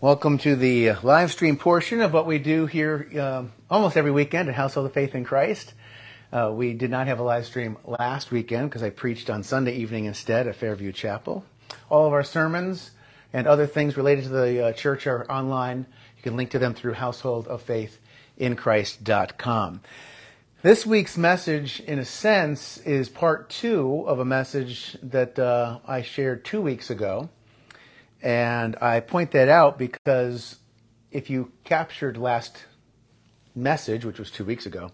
Welcome to the live stream portion of what we do here uh, almost every weekend at Household of Faith in Christ. Uh, we did not have a live stream last weekend because I preached on Sunday evening instead at Fairview Chapel. All of our sermons and other things related to the uh, church are online. You can link to them through householdoffaithinchrist.com. This week's message, in a sense, is part two of a message that uh, I shared two weeks ago. And I point that out because if you captured last message, which was two weeks ago,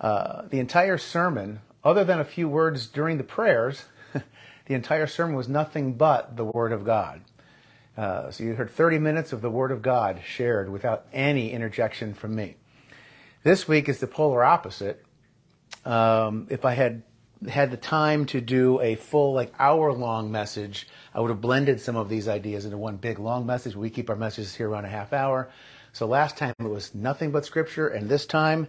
uh, the entire sermon, other than a few words during the prayers, the entire sermon was nothing but the Word of God. Uh, so you heard 30 minutes of the Word of God shared without any interjection from me. This week is the polar opposite. Um, if I had had the time to do a full, like, hour long message, I would have blended some of these ideas into one big long message. We keep our messages here around a half hour. So last time it was nothing but scripture, and this time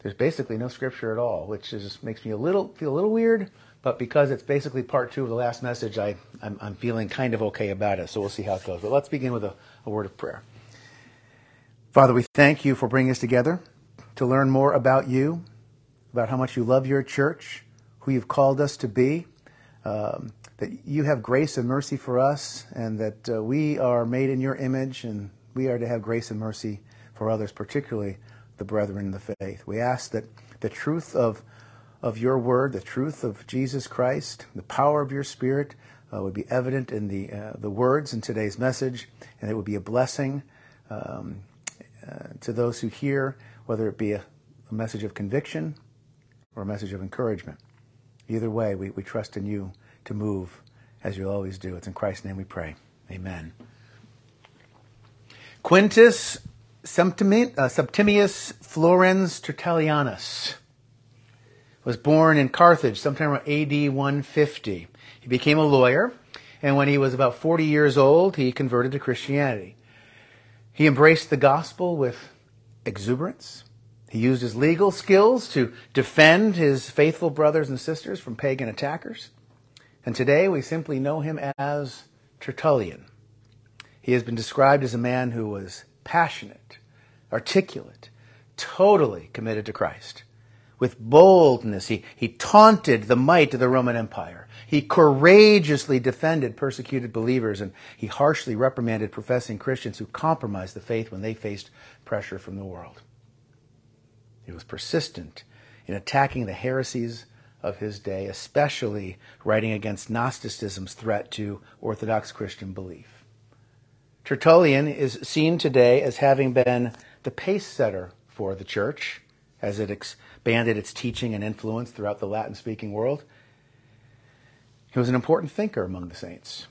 there's basically no scripture at all, which just makes me a little feel a little weird. But because it's basically part two of the last message, I, I'm, I'm feeling kind of okay about it. So we'll see how it goes. But let's begin with a, a word of prayer. Father, we thank you for bringing us together to learn more about you, about how much you love your church, who you've called us to be, um, that you have grace and mercy for us, and that uh, we are made in your image, and we are to have grace and mercy for others, particularly the brethren in the faith. We ask that the truth of, of your word, the truth of Jesus Christ, the power of your Spirit uh, would be evident in the, uh, the words in today's message, and it would be a blessing um, uh, to those who hear, whether it be a, a message of conviction or a message of encouragement. Either way, we, we trust in you to move as you'll always do. It's in Christ's name we pray. Amen. Quintus uh, Septimius Florens Tertullianus was born in Carthage sometime around AD 150. He became a lawyer, and when he was about 40 years old, he converted to Christianity. He embraced the gospel with exuberance. He used his legal skills to defend his faithful brothers and sisters from pagan attackers. And today we simply know him as Tertullian. He has been described as a man who was passionate, articulate, totally committed to Christ. With boldness, he, he taunted the might of the Roman Empire. He courageously defended persecuted believers, and he harshly reprimanded professing Christians who compromised the faith when they faced pressure from the world. He was persistent in attacking the heresies of his day, especially writing against Gnosticism's threat to Orthodox Christian belief. Tertullian is seen today as having been the pace setter for the church as it expanded its teaching and influence throughout the Latin speaking world. He was an important thinker among the saints,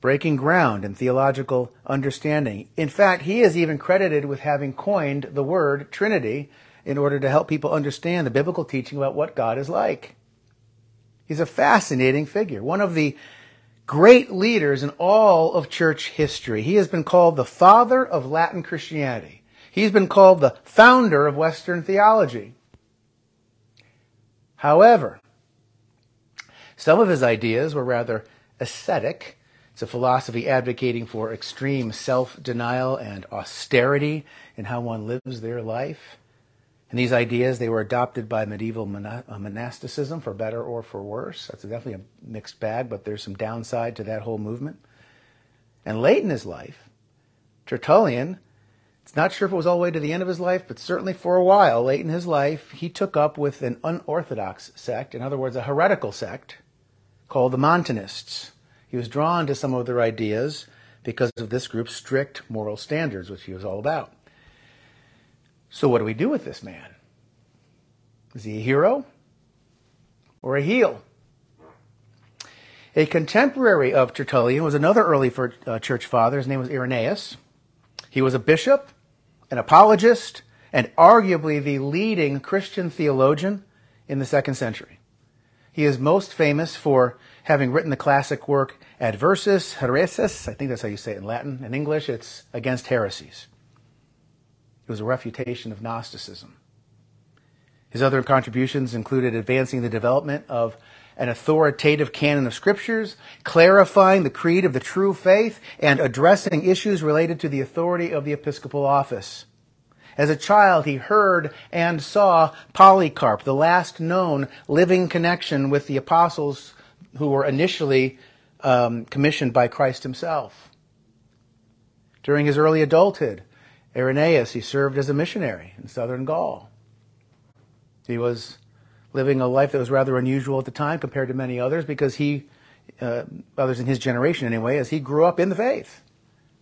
breaking ground in theological understanding. In fact, he is even credited with having coined the word Trinity in order to help people understand the biblical teaching about what God is like. He's a fascinating figure, one of the great leaders in all of church history. He has been called the father of Latin Christianity. He's been called the founder of Western theology. However, some of his ideas were rather ascetic. It's a philosophy advocating for extreme self denial and austerity in how one lives their life. And these ideas, they were adopted by medieval uh, monasticism for better or for worse. That's definitely a mixed bag, but there's some downside to that whole movement. And late in his life, Tertullian, it's not sure if it was all the way to the end of his life, but certainly for a while, late in his life, he took up with an unorthodox sect, in other words, a heretical sect, called the Montanists. He was drawn to some of their ideas because of this group's strict moral standards, which he was all about. So, what do we do with this man? Is he a hero or a heel? A contemporary of Tertullian was another early uh, church father. His name was Irenaeus. He was a bishop, an apologist, and arguably the leading Christian theologian in the second century. He is most famous for having written the classic work Adversus Haereses. I think that's how you say it in Latin. In English, it's Against Heresies. It was a refutation of Gnosticism. His other contributions included advancing the development of an authoritative canon of scriptures, clarifying the creed of the true faith, and addressing issues related to the authority of the episcopal office. As a child, he heard and saw Polycarp, the last known living connection with the apostles who were initially um, commissioned by Christ himself. During his early adulthood, Irenaeus, he served as a missionary in southern Gaul. He was living a life that was rather unusual at the time compared to many others because he, uh, others in his generation anyway, as he grew up in the faith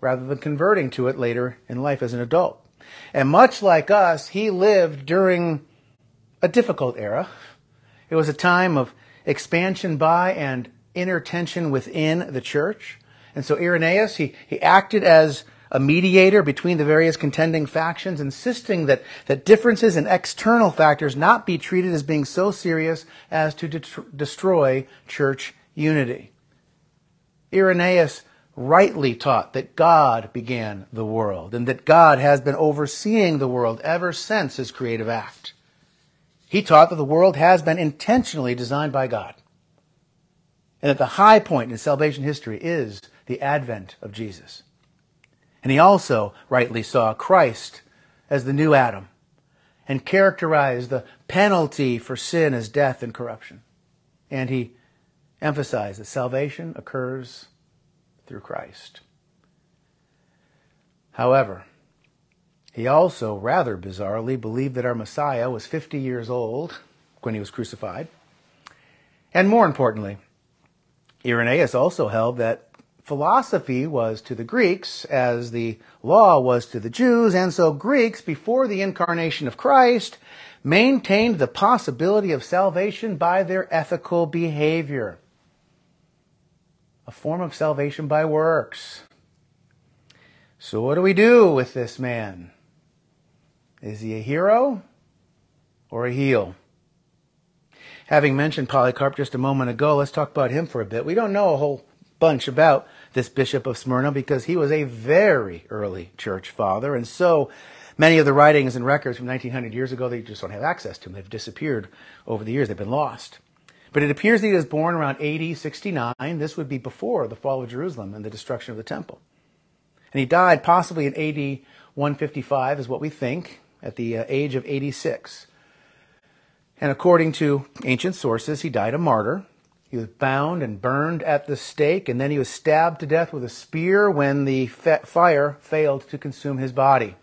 rather than converting to it later in life as an adult. And much like us, he lived during a difficult era. It was a time of expansion by and inner tension within the church. And so Irenaeus, he, he acted as a mediator between the various contending factions, insisting that, that differences in external factors not be treated as being so serious as to de- destroy church unity. Irenaeus rightly taught that God began the world and that God has been overseeing the world ever since his creative act. He taught that the world has been intentionally designed by God and that the high point in salvation history is the advent of Jesus. And he also rightly saw Christ as the new Adam and characterized the penalty for sin as death and corruption. And he emphasized that salvation occurs through Christ. However, he also rather bizarrely believed that our Messiah was 50 years old when he was crucified. And more importantly, Irenaeus also held that philosophy was to the Greeks as the law was to the Jews, and so Greeks, before the incarnation of Christ, maintained the possibility of salvation by their ethical behavior. A form of salvation by works. So, what do we do with this man? Is he a hero or a heel? Having mentioned Polycarp just a moment ago, let's talk about him for a bit. We don't know a whole bunch about this bishop of Smyrna because he was a very early church father. And so many of the writings and records from 1900 years ago, they just don't have access to them. They've disappeared over the years. They've been lost. But it appears that he was born around AD 69. This would be before the fall of Jerusalem and the destruction of the temple. And he died possibly in AD 155 is what we think, at the uh, age of 86. And according to ancient sources, he died a martyr. He was bound and burned at the stake, and then he was stabbed to death with a spear when the fire failed to consume his body.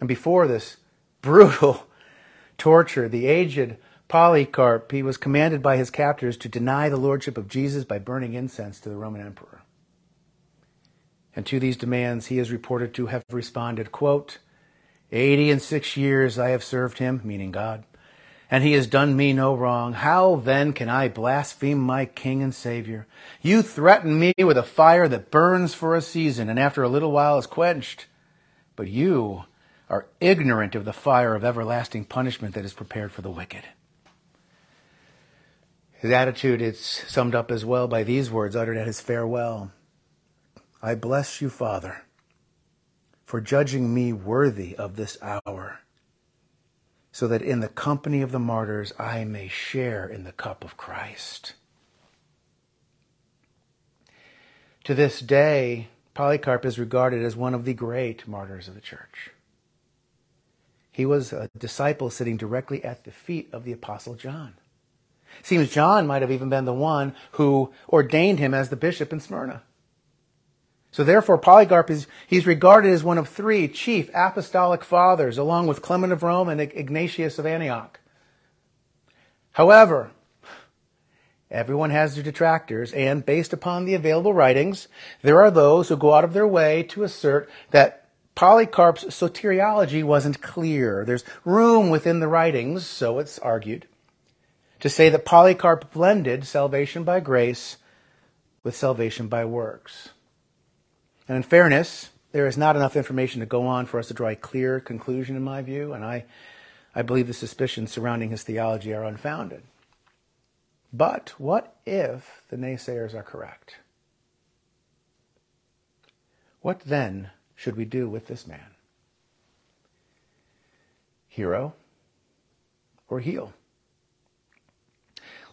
And before this brutal torture, the aged Polycarp, he was commanded by his captors to deny the lordship of Jesus by burning incense to the Roman emperor. And to these demands, he is reported to have responded, quote, Eighty and six years I have served him, meaning God and he has done me no wrong. How then can I blaspheme my King and Savior? You threaten me with a fire that burns for a season and after a little while is quenched. But you are ignorant of the fire of everlasting punishment that is prepared for the wicked. His attitude is summed up as well by these words uttered at his farewell I bless you, Father, for judging me worthy of this hour so that in the company of the martyrs I may share in the cup of Christ. To this day, Polycarp is regarded as one of the great martyrs of the church. He was a disciple sitting directly at the feet of the Apostle John. Seems John might have even been the one who ordained him as the bishop in Smyrna. So therefore, Polycarp is, he's regarded as one of three chief apostolic fathers, along with Clement of Rome and Ignatius of Antioch. However, everyone has their detractors, and based upon the available writings, there are those who go out of their way to assert that Polycarp's soteriology wasn't clear. There's room within the writings, so it's argued, to say that Polycarp blended salvation by grace with salvation by works. And in fairness, there is not enough information to go on for us to draw a clear conclusion, in my view, and I, I believe the suspicions surrounding his theology are unfounded. But what if the naysayers are correct? What then should we do with this man? Hero or heel?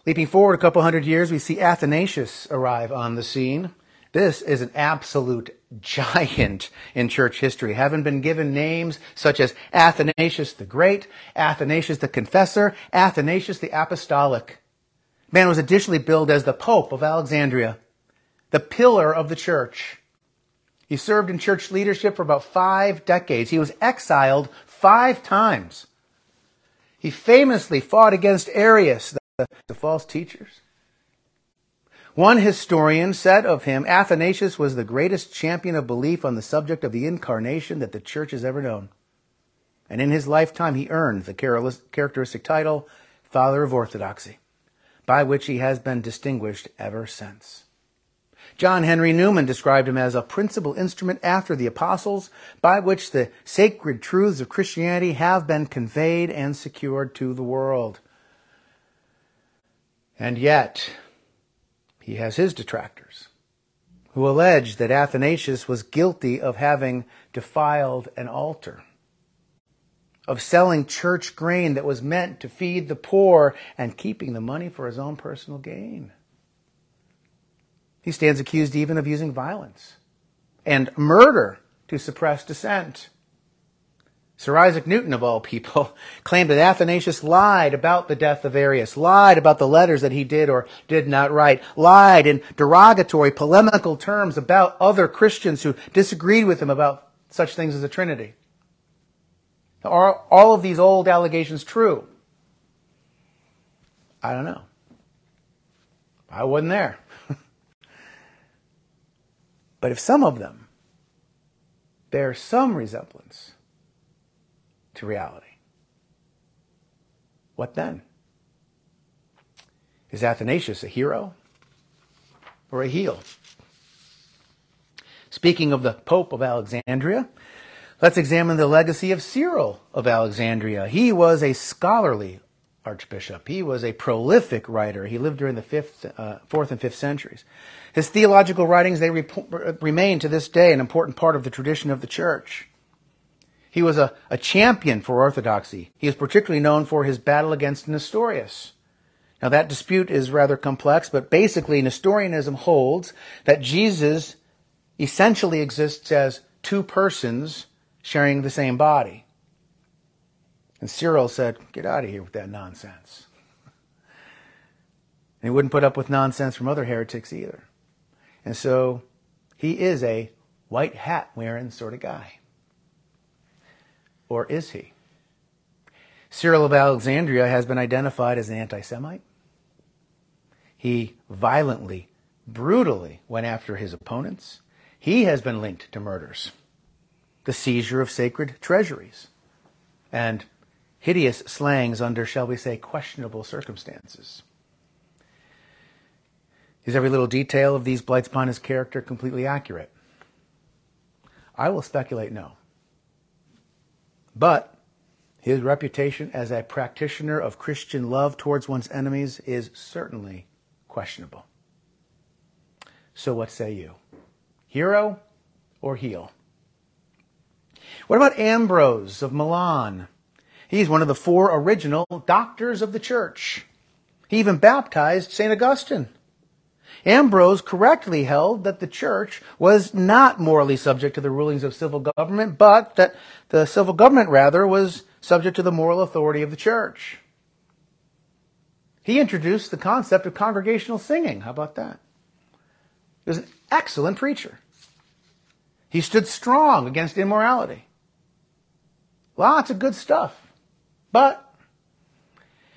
Leaping forward a couple hundred years, we see Athanasius arrive on the scene. This is an absolute giant in church history, having been given names such as Athanasius the Great, Athanasius the Confessor, Athanasius the Apostolic. Man was additionally billed as the Pope of Alexandria, the pillar of the church. He served in church leadership for about five decades. He was exiled five times. He famously fought against Arius, the, the false teachers. One historian said of him, Athanasius was the greatest champion of belief on the subject of the incarnation that the church has ever known. And in his lifetime, he earned the characteristic title, Father of Orthodoxy, by which he has been distinguished ever since. John Henry Newman described him as a principal instrument after the apostles by which the sacred truths of Christianity have been conveyed and secured to the world. And yet, he has his detractors who allege that Athanasius was guilty of having defiled an altar, of selling church grain that was meant to feed the poor and keeping the money for his own personal gain. He stands accused even of using violence and murder to suppress dissent. Sir Isaac Newton, of all people, claimed that Athanasius lied about the death of Arius, lied about the letters that he did or did not write, lied in derogatory, polemical terms about other Christians who disagreed with him about such things as the Trinity. Are all of these old allegations true? I don't know. I wasn't there. but if some of them bear some resemblance to reality. What then? Is Athanasius a hero or a heel? Speaking of the Pope of Alexandria, let's examine the legacy of Cyril of Alexandria. He was a scholarly archbishop. He was a prolific writer. He lived during the fifth, uh, fourth and fifth centuries. His theological writings they remain to this day an important part of the tradition of the church. He was a, a champion for orthodoxy. He is particularly known for his battle against Nestorius. Now, that dispute is rather complex, but basically, Nestorianism holds that Jesus essentially exists as two persons sharing the same body. And Cyril said, Get out of here with that nonsense. And he wouldn't put up with nonsense from other heretics either. And so he is a white hat wearing sort of guy. Or is he? Cyril of Alexandria has been identified as an anti Semite. He violently, brutally went after his opponents. He has been linked to murders, the seizure of sacred treasuries, and hideous slangs under, shall we say, questionable circumstances. Is every little detail of these blights upon his character completely accurate? I will speculate no. But his reputation as a practitioner of Christian love towards one's enemies is certainly questionable. So, what say you? Hero or heel? What about Ambrose of Milan? He's one of the four original doctors of the church. He even baptized St. Augustine. Ambrose correctly held that the church was not morally subject to the rulings of civil government, but that the civil government, rather, was subject to the moral authority of the church. He introduced the concept of congregational singing. How about that? He was an excellent preacher. He stood strong against immorality. Lots of good stuff. But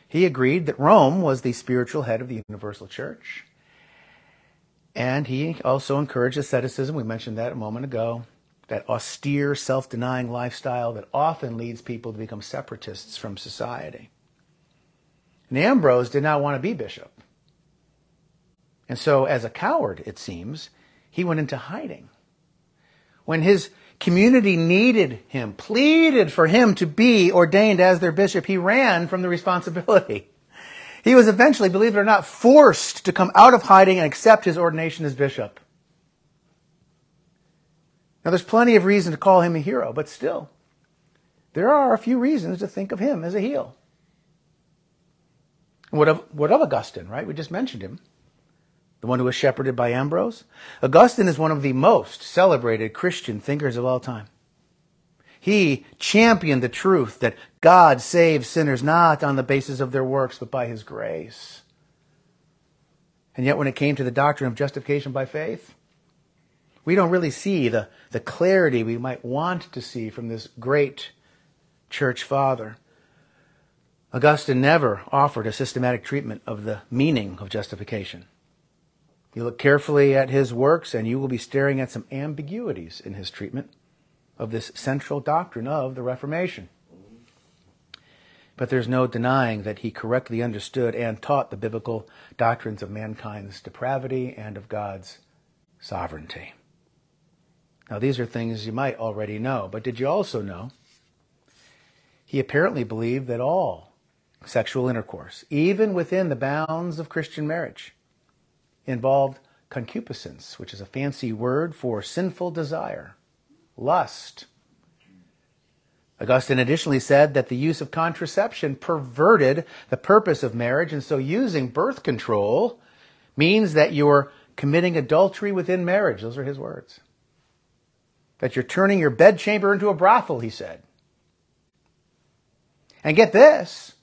he agreed that Rome was the spiritual head of the universal church and he also encouraged asceticism. We mentioned that a moment ago. That austere, self denying lifestyle that often leads people to become separatists from society. And Ambrose did not want to be bishop. And so, as a coward, it seems, he went into hiding. When his community needed him, pleaded for him to be ordained as their bishop, he ran from the responsibility. He was eventually, believe it or not, forced to come out of hiding and accept his ordination as bishop. Now, there's plenty of reason to call him a hero, but still, there are a few reasons to think of him as a heel. What of, what of Augustine, right? We just mentioned him. The one who was shepherded by Ambrose. Augustine is one of the most celebrated Christian thinkers of all time. He championed the truth that God saves sinners not on the basis of their works, but by his grace. And yet, when it came to the doctrine of justification by faith, we don't really see the, the clarity we might want to see from this great church father. Augustine never offered a systematic treatment of the meaning of justification. You look carefully at his works, and you will be staring at some ambiguities in his treatment of this central doctrine of the Reformation. But there's no denying that he correctly understood and taught the biblical doctrines of mankind's depravity and of God's sovereignty. Now, these are things you might already know, but did you also know he apparently believed that all sexual intercourse, even within the bounds of Christian marriage, involved concupiscence, which is a fancy word for sinful desire, lust. Augustine additionally said that the use of contraception perverted the purpose of marriage, and so using birth control means that you're committing adultery within marriage. Those are his words. That you're turning your bedchamber into a brothel, he said. And get this,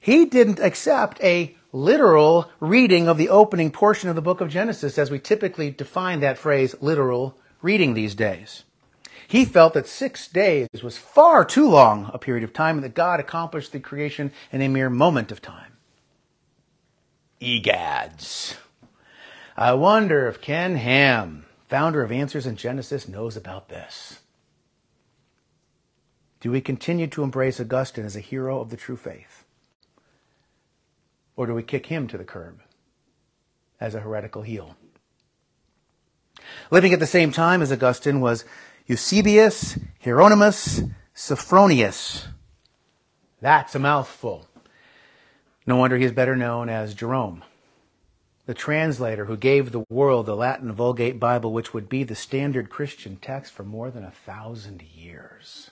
he didn't accept a literal reading of the opening portion of the book of Genesis as we typically define that phrase literal reading these days. He felt that six days was far too long a period of time and that God accomplished the creation in a mere moment of time. Egads. I wonder if Ken Ham, founder of Answers in Genesis, knows about this. Do we continue to embrace Augustine as a hero of the true faith? Or do we kick him to the curb as a heretical heel? Living at the same time as Augustine was Eusebius Hieronymus Sophronius. That's a mouthful. No wonder he is better known as Jerome, the translator who gave the world the Latin Vulgate Bible, which would be the standard Christian text for more than a thousand years.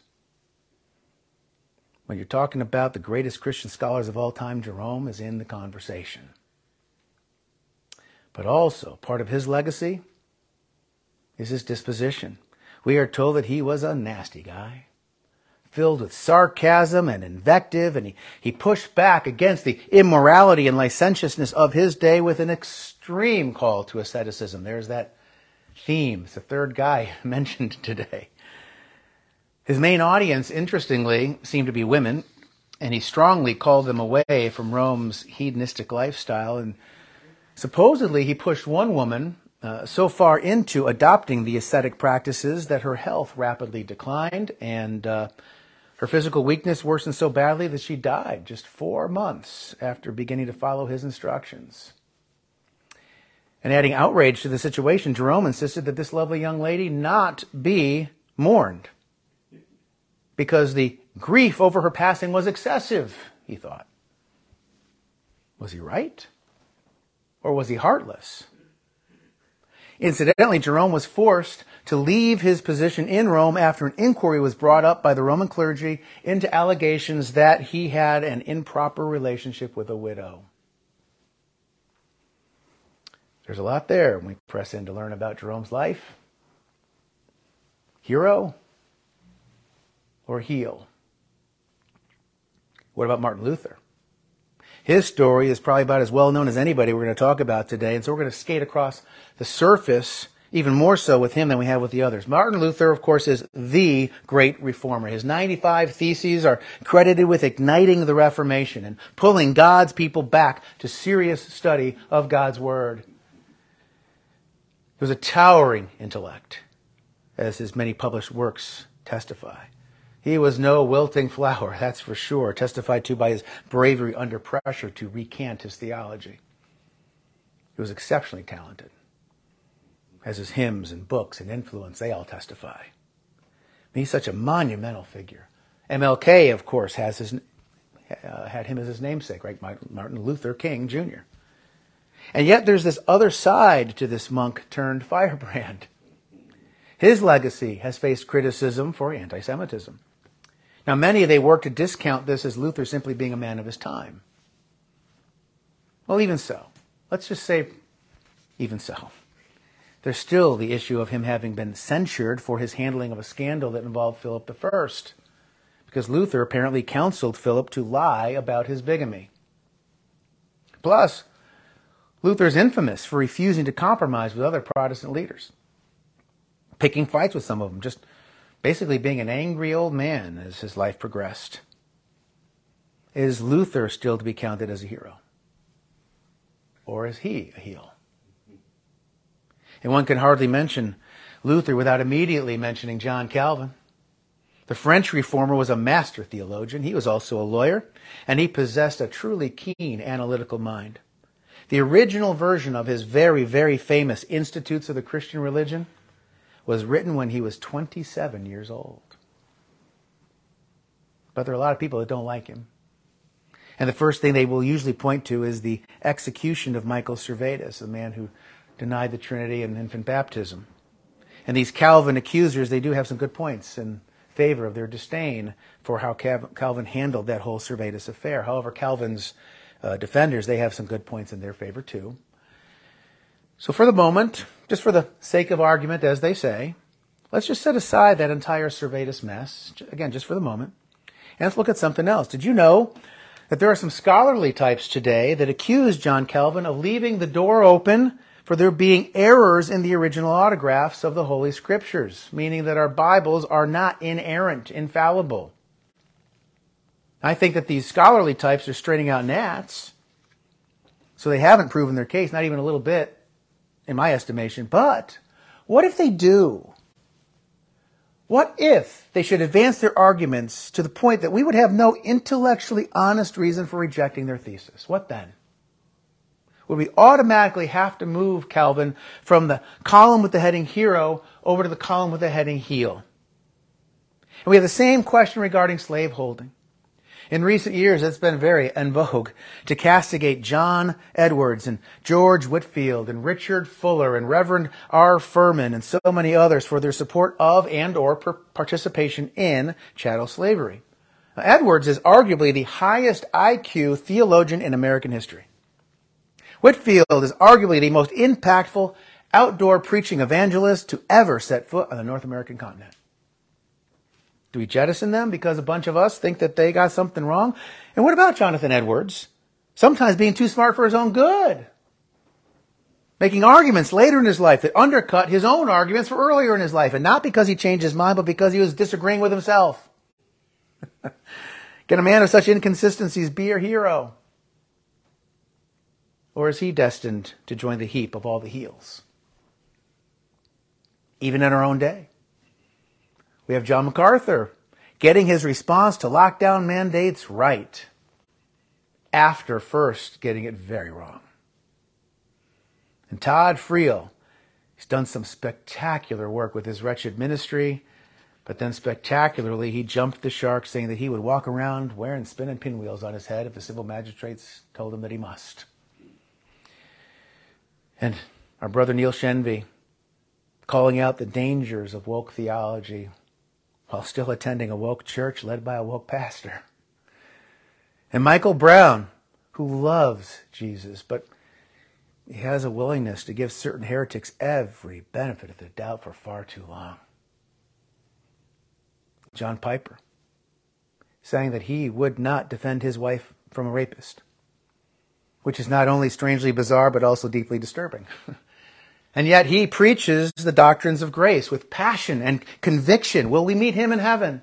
When you're talking about the greatest Christian scholars of all time, Jerome is in the conversation. But also, part of his legacy is his disposition. We are told that he was a nasty guy, filled with sarcasm and invective, and he, he pushed back against the immorality and licentiousness of his day with an extreme call to asceticism. There's that theme. It's the third guy mentioned today. His main audience, interestingly, seemed to be women, and he strongly called them away from Rome's hedonistic lifestyle. And supposedly, he pushed one woman uh, so far into adopting the ascetic practices that her health rapidly declined and uh, her physical weakness worsened so badly that she died just four months after beginning to follow his instructions. And adding outrage to the situation, Jerome insisted that this lovely young lady not be mourned because the grief over her passing was excessive, he thought. Was he right? Or was he heartless? Incidentally, Jerome was forced to leave his position in Rome after an inquiry was brought up by the Roman clergy into allegations that he had an improper relationship with a widow. There's a lot there when we press in to learn about Jerome's life. Hero or heel. What about Martin Luther? His story is probably about as well known as anybody we're going to talk about today, and so we're going to skate across the surface even more so with him than we have with the others. Martin Luther, of course, is the great reformer. His 95 theses are credited with igniting the Reformation and pulling God's people back to serious study of God's Word. He was a towering intellect, as his many published works testify. He was no wilting flower, that's for sure, testified to by his bravery under pressure to recant his theology. He was exceptionally talented, as his hymns and books and influence, they all testify. He's such a monumental figure. MLK, of course, has his, uh, had him as his namesake, right? Martin Luther King Jr. And yet there's this other side to this monk turned firebrand. His legacy has faced criticism for anti Semitism. Now, many they work to discount this as Luther simply being a man of his time. Well, even so, let's just say, even so, there's still the issue of him having been censured for his handling of a scandal that involved Philip I, because Luther apparently counseled Philip to lie about his bigamy. Plus, Luther is infamous for refusing to compromise with other Protestant leaders, picking fights with some of them, just basically being an angry old man as his life progressed. Is Luther still to be counted as a hero? Or is he a heel? And one can hardly mention Luther without immediately mentioning John Calvin. The French reformer was a master theologian. He was also a lawyer, and he possessed a truly keen analytical mind. The original version of his very, very famous Institutes of the Christian Religion was written when he was 27 years old. But there are a lot of people that don't like him. And the first thing they will usually point to is the execution of Michael Servetus, the man who denied the Trinity and infant baptism. And these Calvin accusers, they do have some good points in favor of their disdain for how Calvin handled that whole Servetus affair. However, Calvin's uh, defenders, they have some good points in their favor too. So for the moment, just for the sake of argument, as they say, let's just set aside that entire Servetus mess, again, just for the moment, and let's look at something else. Did you know that there are some scholarly types today that accuse John Calvin of leaving the door open for there being errors in the original autographs of the Holy Scriptures, meaning that our Bibles are not inerrant, infallible. I think that these scholarly types are straining out gnats, so they haven't proven their case, not even a little bit, in my estimation. But what if they do? What if they should advance their arguments to the point that we would have no intellectually honest reason for rejecting their thesis? What then? Would we automatically have to move Calvin from the column with the heading hero over to the column with the heading heel? And we have the same question regarding slaveholding. In recent years, it's been very en vogue to castigate John Edwards and George Whitefield and Richard Fuller and Reverend R. Furman and so many others for their support of and or participation in chattel slavery. Edwards is arguably the highest IQ theologian in American history. Whitefield is arguably the most impactful outdoor preaching evangelist to ever set foot on the North American continent. Do we jettison them because a bunch of us think that they got something wrong? And what about Jonathan Edwards? Sometimes being too smart for his own good. Making arguments later in his life that undercut his own arguments for earlier in his life. And not because he changed his mind, but because he was disagreeing with himself. Can a man of such inconsistencies be your hero? Or is he destined to join the heap of all the heels? Even in our own day. We have John MacArthur getting his response to lockdown mandates right after first getting it very wrong. And Todd Friel, he's done some spectacular work with his wretched ministry, but then spectacularly he jumped the shark saying that he would walk around wearing spinning pinwheels on his head if the civil magistrates told him that he must. And our brother Neil Shenvi calling out the dangers of woke theology while still attending a woke church led by a woke pastor. And Michael Brown, who loves Jesus, but he has a willingness to give certain heretics every benefit of the doubt for far too long. John Piper, saying that he would not defend his wife from a rapist, which is not only strangely bizarre, but also deeply disturbing. And yet he preaches the doctrines of grace with passion and conviction. Will we meet him in heaven?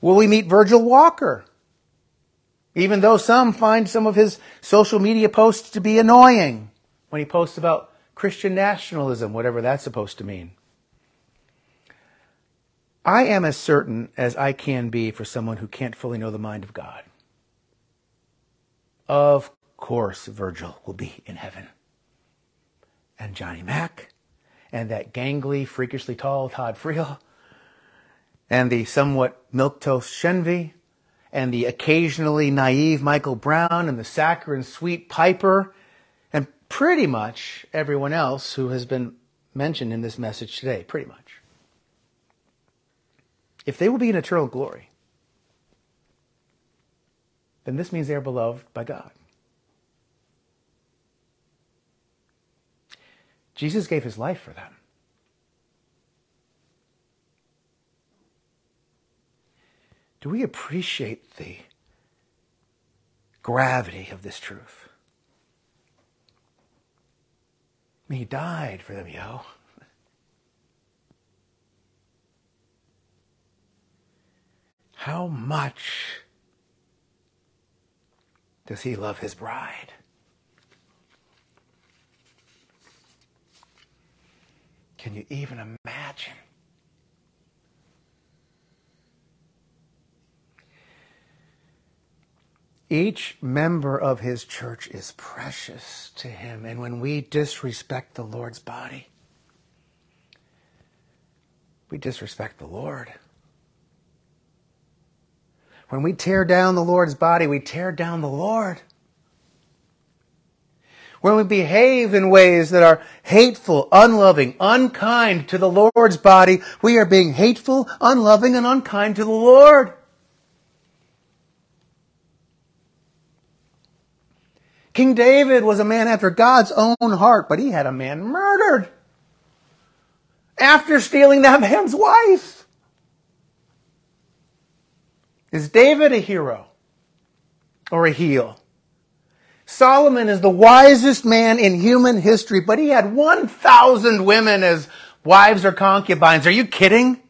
Will we meet Virgil Walker? Even though some find some of his social media posts to be annoying when he posts about Christian nationalism, whatever that's supposed to mean. I am as certain as I can be for someone who can't fully know the mind of God. Of course, Virgil will be in heaven and Johnny Mack and that gangly, freakishly tall Todd Friel and the somewhat milquetoast Shenvi and the occasionally naive Michael Brown and the saccharine sweet Piper and pretty much everyone else who has been mentioned in this message today, pretty much. If they will be in eternal glory, then this means they are beloved by God. Jesus gave his life for them. Do we appreciate the gravity of this truth? I mean, he died for them, yo. How much does he love his bride? Can you even imagine? Each member of his church is precious to him. And when we disrespect the Lord's body, we disrespect the Lord. When we tear down the Lord's body, we tear down the Lord. When we behave in ways that are hateful, unloving, unkind to the Lord's body, we are being hateful, unloving, and unkind to the Lord. King David was a man after God's own heart, but he had a man murdered after stealing that man's wife. Is David a hero or a heel? Solomon is the wisest man in human history, but he had 1,000 women as wives or concubines. Are you kidding?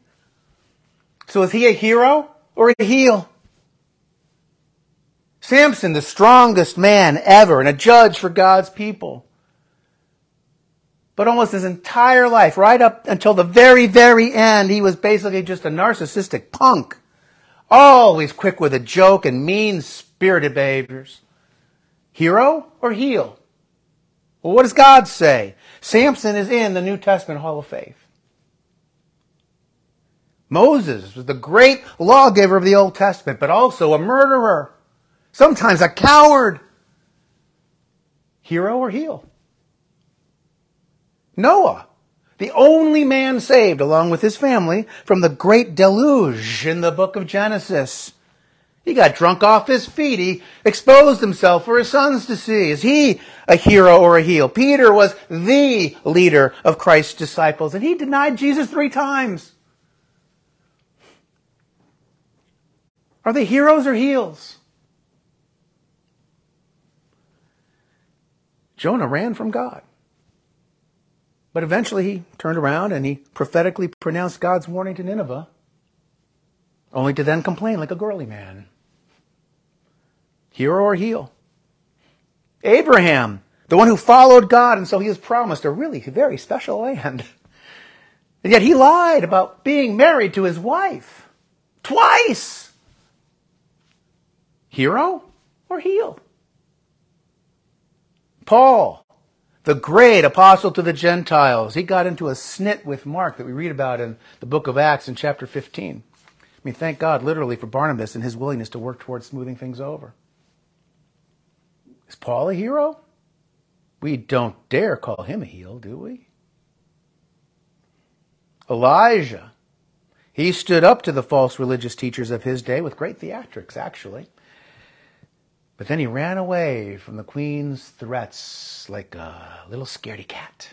So is he a hero or a heel? Samson, the strongest man ever and a judge for God's people. But almost his entire life, right up until the very, very end, he was basically just a narcissistic punk. Always quick with a joke and mean spirited behaviors. Hero or heel? Well, what does God say? Samson is in the New Testament Hall of Faith. Moses was the great lawgiver of the Old Testament, but also a murderer, sometimes a coward. Hero or heel? Noah the only man saved, along with his family, from the great deluge in the book of Genesis. He got drunk off his feet. He exposed himself for his sons to see. Is he a hero or a heel? Peter was the leader of Christ's disciples, and he denied Jesus three times. Are they heroes or heels? Jonah ran from God. But eventually he turned around and he prophetically pronounced God's warning to Nineveh, only to then complain like a girly man. Hero or heel? Abraham, the one who followed God, and so he was promised a really very special land. And yet he lied about being married to his wife. Twice! Hero or heel? Paul, the great apostle to the Gentiles. He got into a snit with Mark that we read about in the book of Acts in chapter 15. I mean, thank God literally for Barnabas and his willingness to work towards smoothing things over. Is Paul a hero? We don't dare call him a heel, do we? Elijah. He stood up to the false religious teachers of his day with great theatrics, actually. But then he ran away from the queen's threats like a little scaredy cat.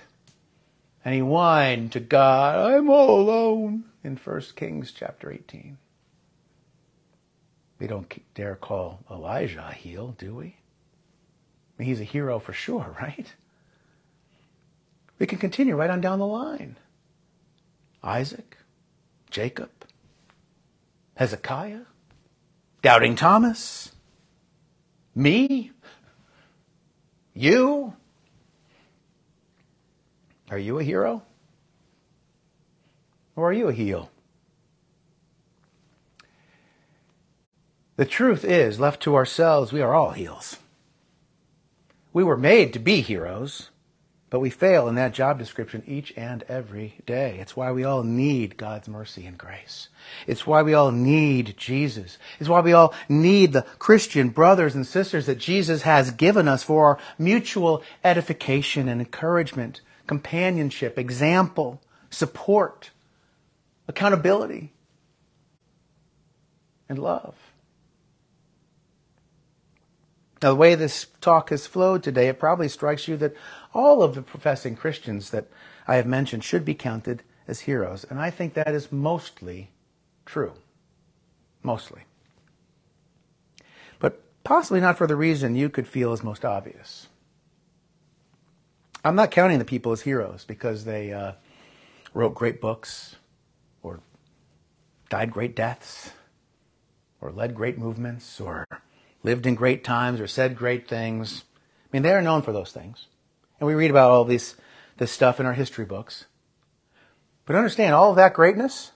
And he whined to God, I'm all alone, in 1 Kings chapter 18. We don't dare call Elijah a heel, do we? I mean, he's a hero for sure, right? We can continue right on down the line. Isaac, Jacob, Hezekiah, Doubting Thomas, me? You? Are you a hero? Or are you a heel? The truth is, left to ourselves, we are all heels. We were made to be heroes. But we fail in that job description each and every day. It's why we all need God's mercy and grace. It's why we all need Jesus. It's why we all need the Christian brothers and sisters that Jesus has given us for our mutual edification and encouragement, companionship, example, support, accountability, and love. Now, the way this talk has flowed today, it probably strikes you that all of the professing Christians that I have mentioned should be counted as heroes. And I think that is mostly true. Mostly. But possibly not for the reason you could feel is most obvious. I'm not counting the people as heroes because they uh, wrote great books or died great deaths or led great movements or lived in great times or said great things. I mean, they are known for those things. And we read about all this, this stuff in our history books. But understand, all of that greatness,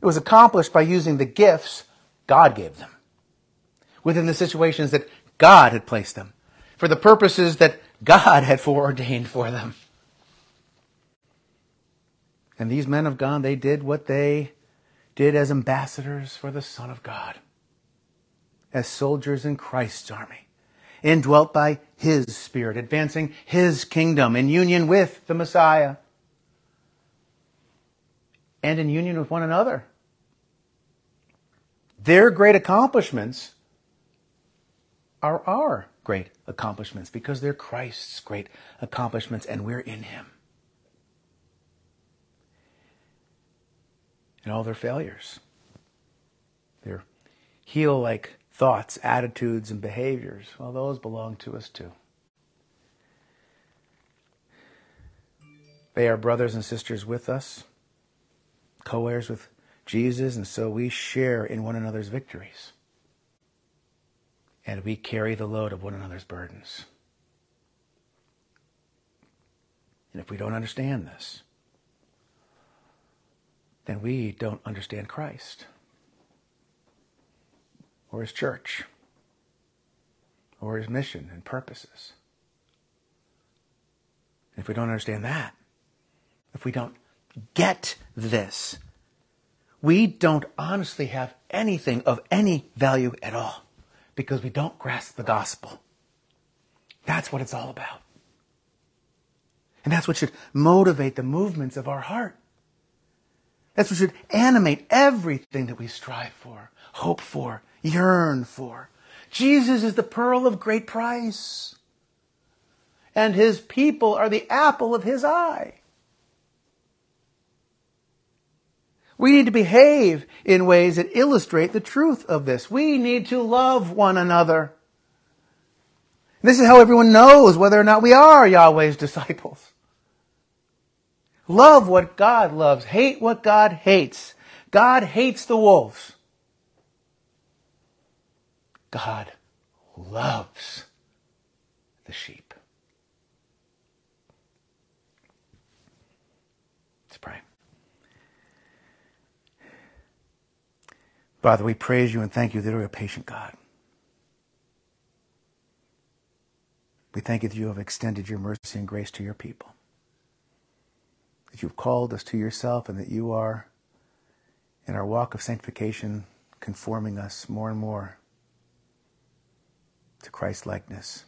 it was accomplished by using the gifts God gave them within the situations that God had placed them for the purposes that God had foreordained for them. And these men of God, they did what they did as ambassadors for the Son of God as soldiers in Christ's army, indwelt by His Spirit, advancing His kingdom in union with the Messiah and in union with one another. Their great accomplishments are our great accomplishments because they're Christ's great accomplishments and we're in Him. And all their failures, their heel like thoughts, attitudes, and behaviors, well, those belong to us too. They are brothers and sisters with us, co heirs with Jesus, and so we share in one another's victories. And we carry the load of one another's burdens. And if we don't understand this, then we don't understand Christ or his church or his mission and purposes. If we don't understand that, if we don't get this, we don't honestly have anything of any value at all because we don't grasp the gospel. That's what it's all about. And that's what should motivate the movements of our heart. That's what should animate everything that we strive for, hope for, yearn for. Jesus is the pearl of great price. And his people are the apple of his eye. We need to behave in ways that illustrate the truth of this. We need to love one another. This is how everyone knows whether or not we are Yahweh's disciples. Love what God loves. Hate what God hates. God hates the wolves. God loves the sheep. Let's pray. Father, we praise you and thank you that you're a patient God. We thank you that you have extended your mercy and grace to your people. That you've called us to yourself and that you are, in our walk of sanctification, conforming us more and more to Christ likeness.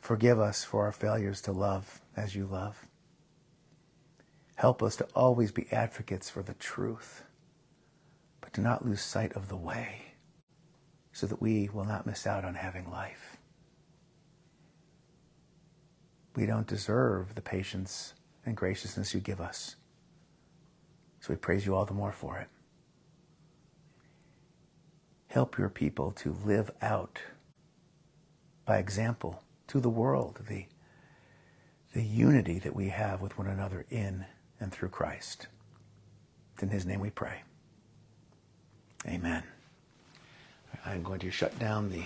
Forgive us for our failures to love as you love. Help us to always be advocates for the truth, but to not lose sight of the way so that we will not miss out on having life. We don't deserve the patience and graciousness you give us. So we praise you all the more for it. Help your people to live out by example to the world the, the unity that we have with one another in and through Christ. It's in his name we pray. Amen. I'm going to shut down the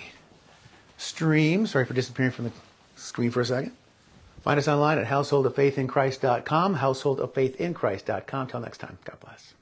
stream. Sorry for disappearing from the screen for a second. Find us online at householdoffaithinchrist.com, householdoffaithinchrist.com. Till next time, God bless.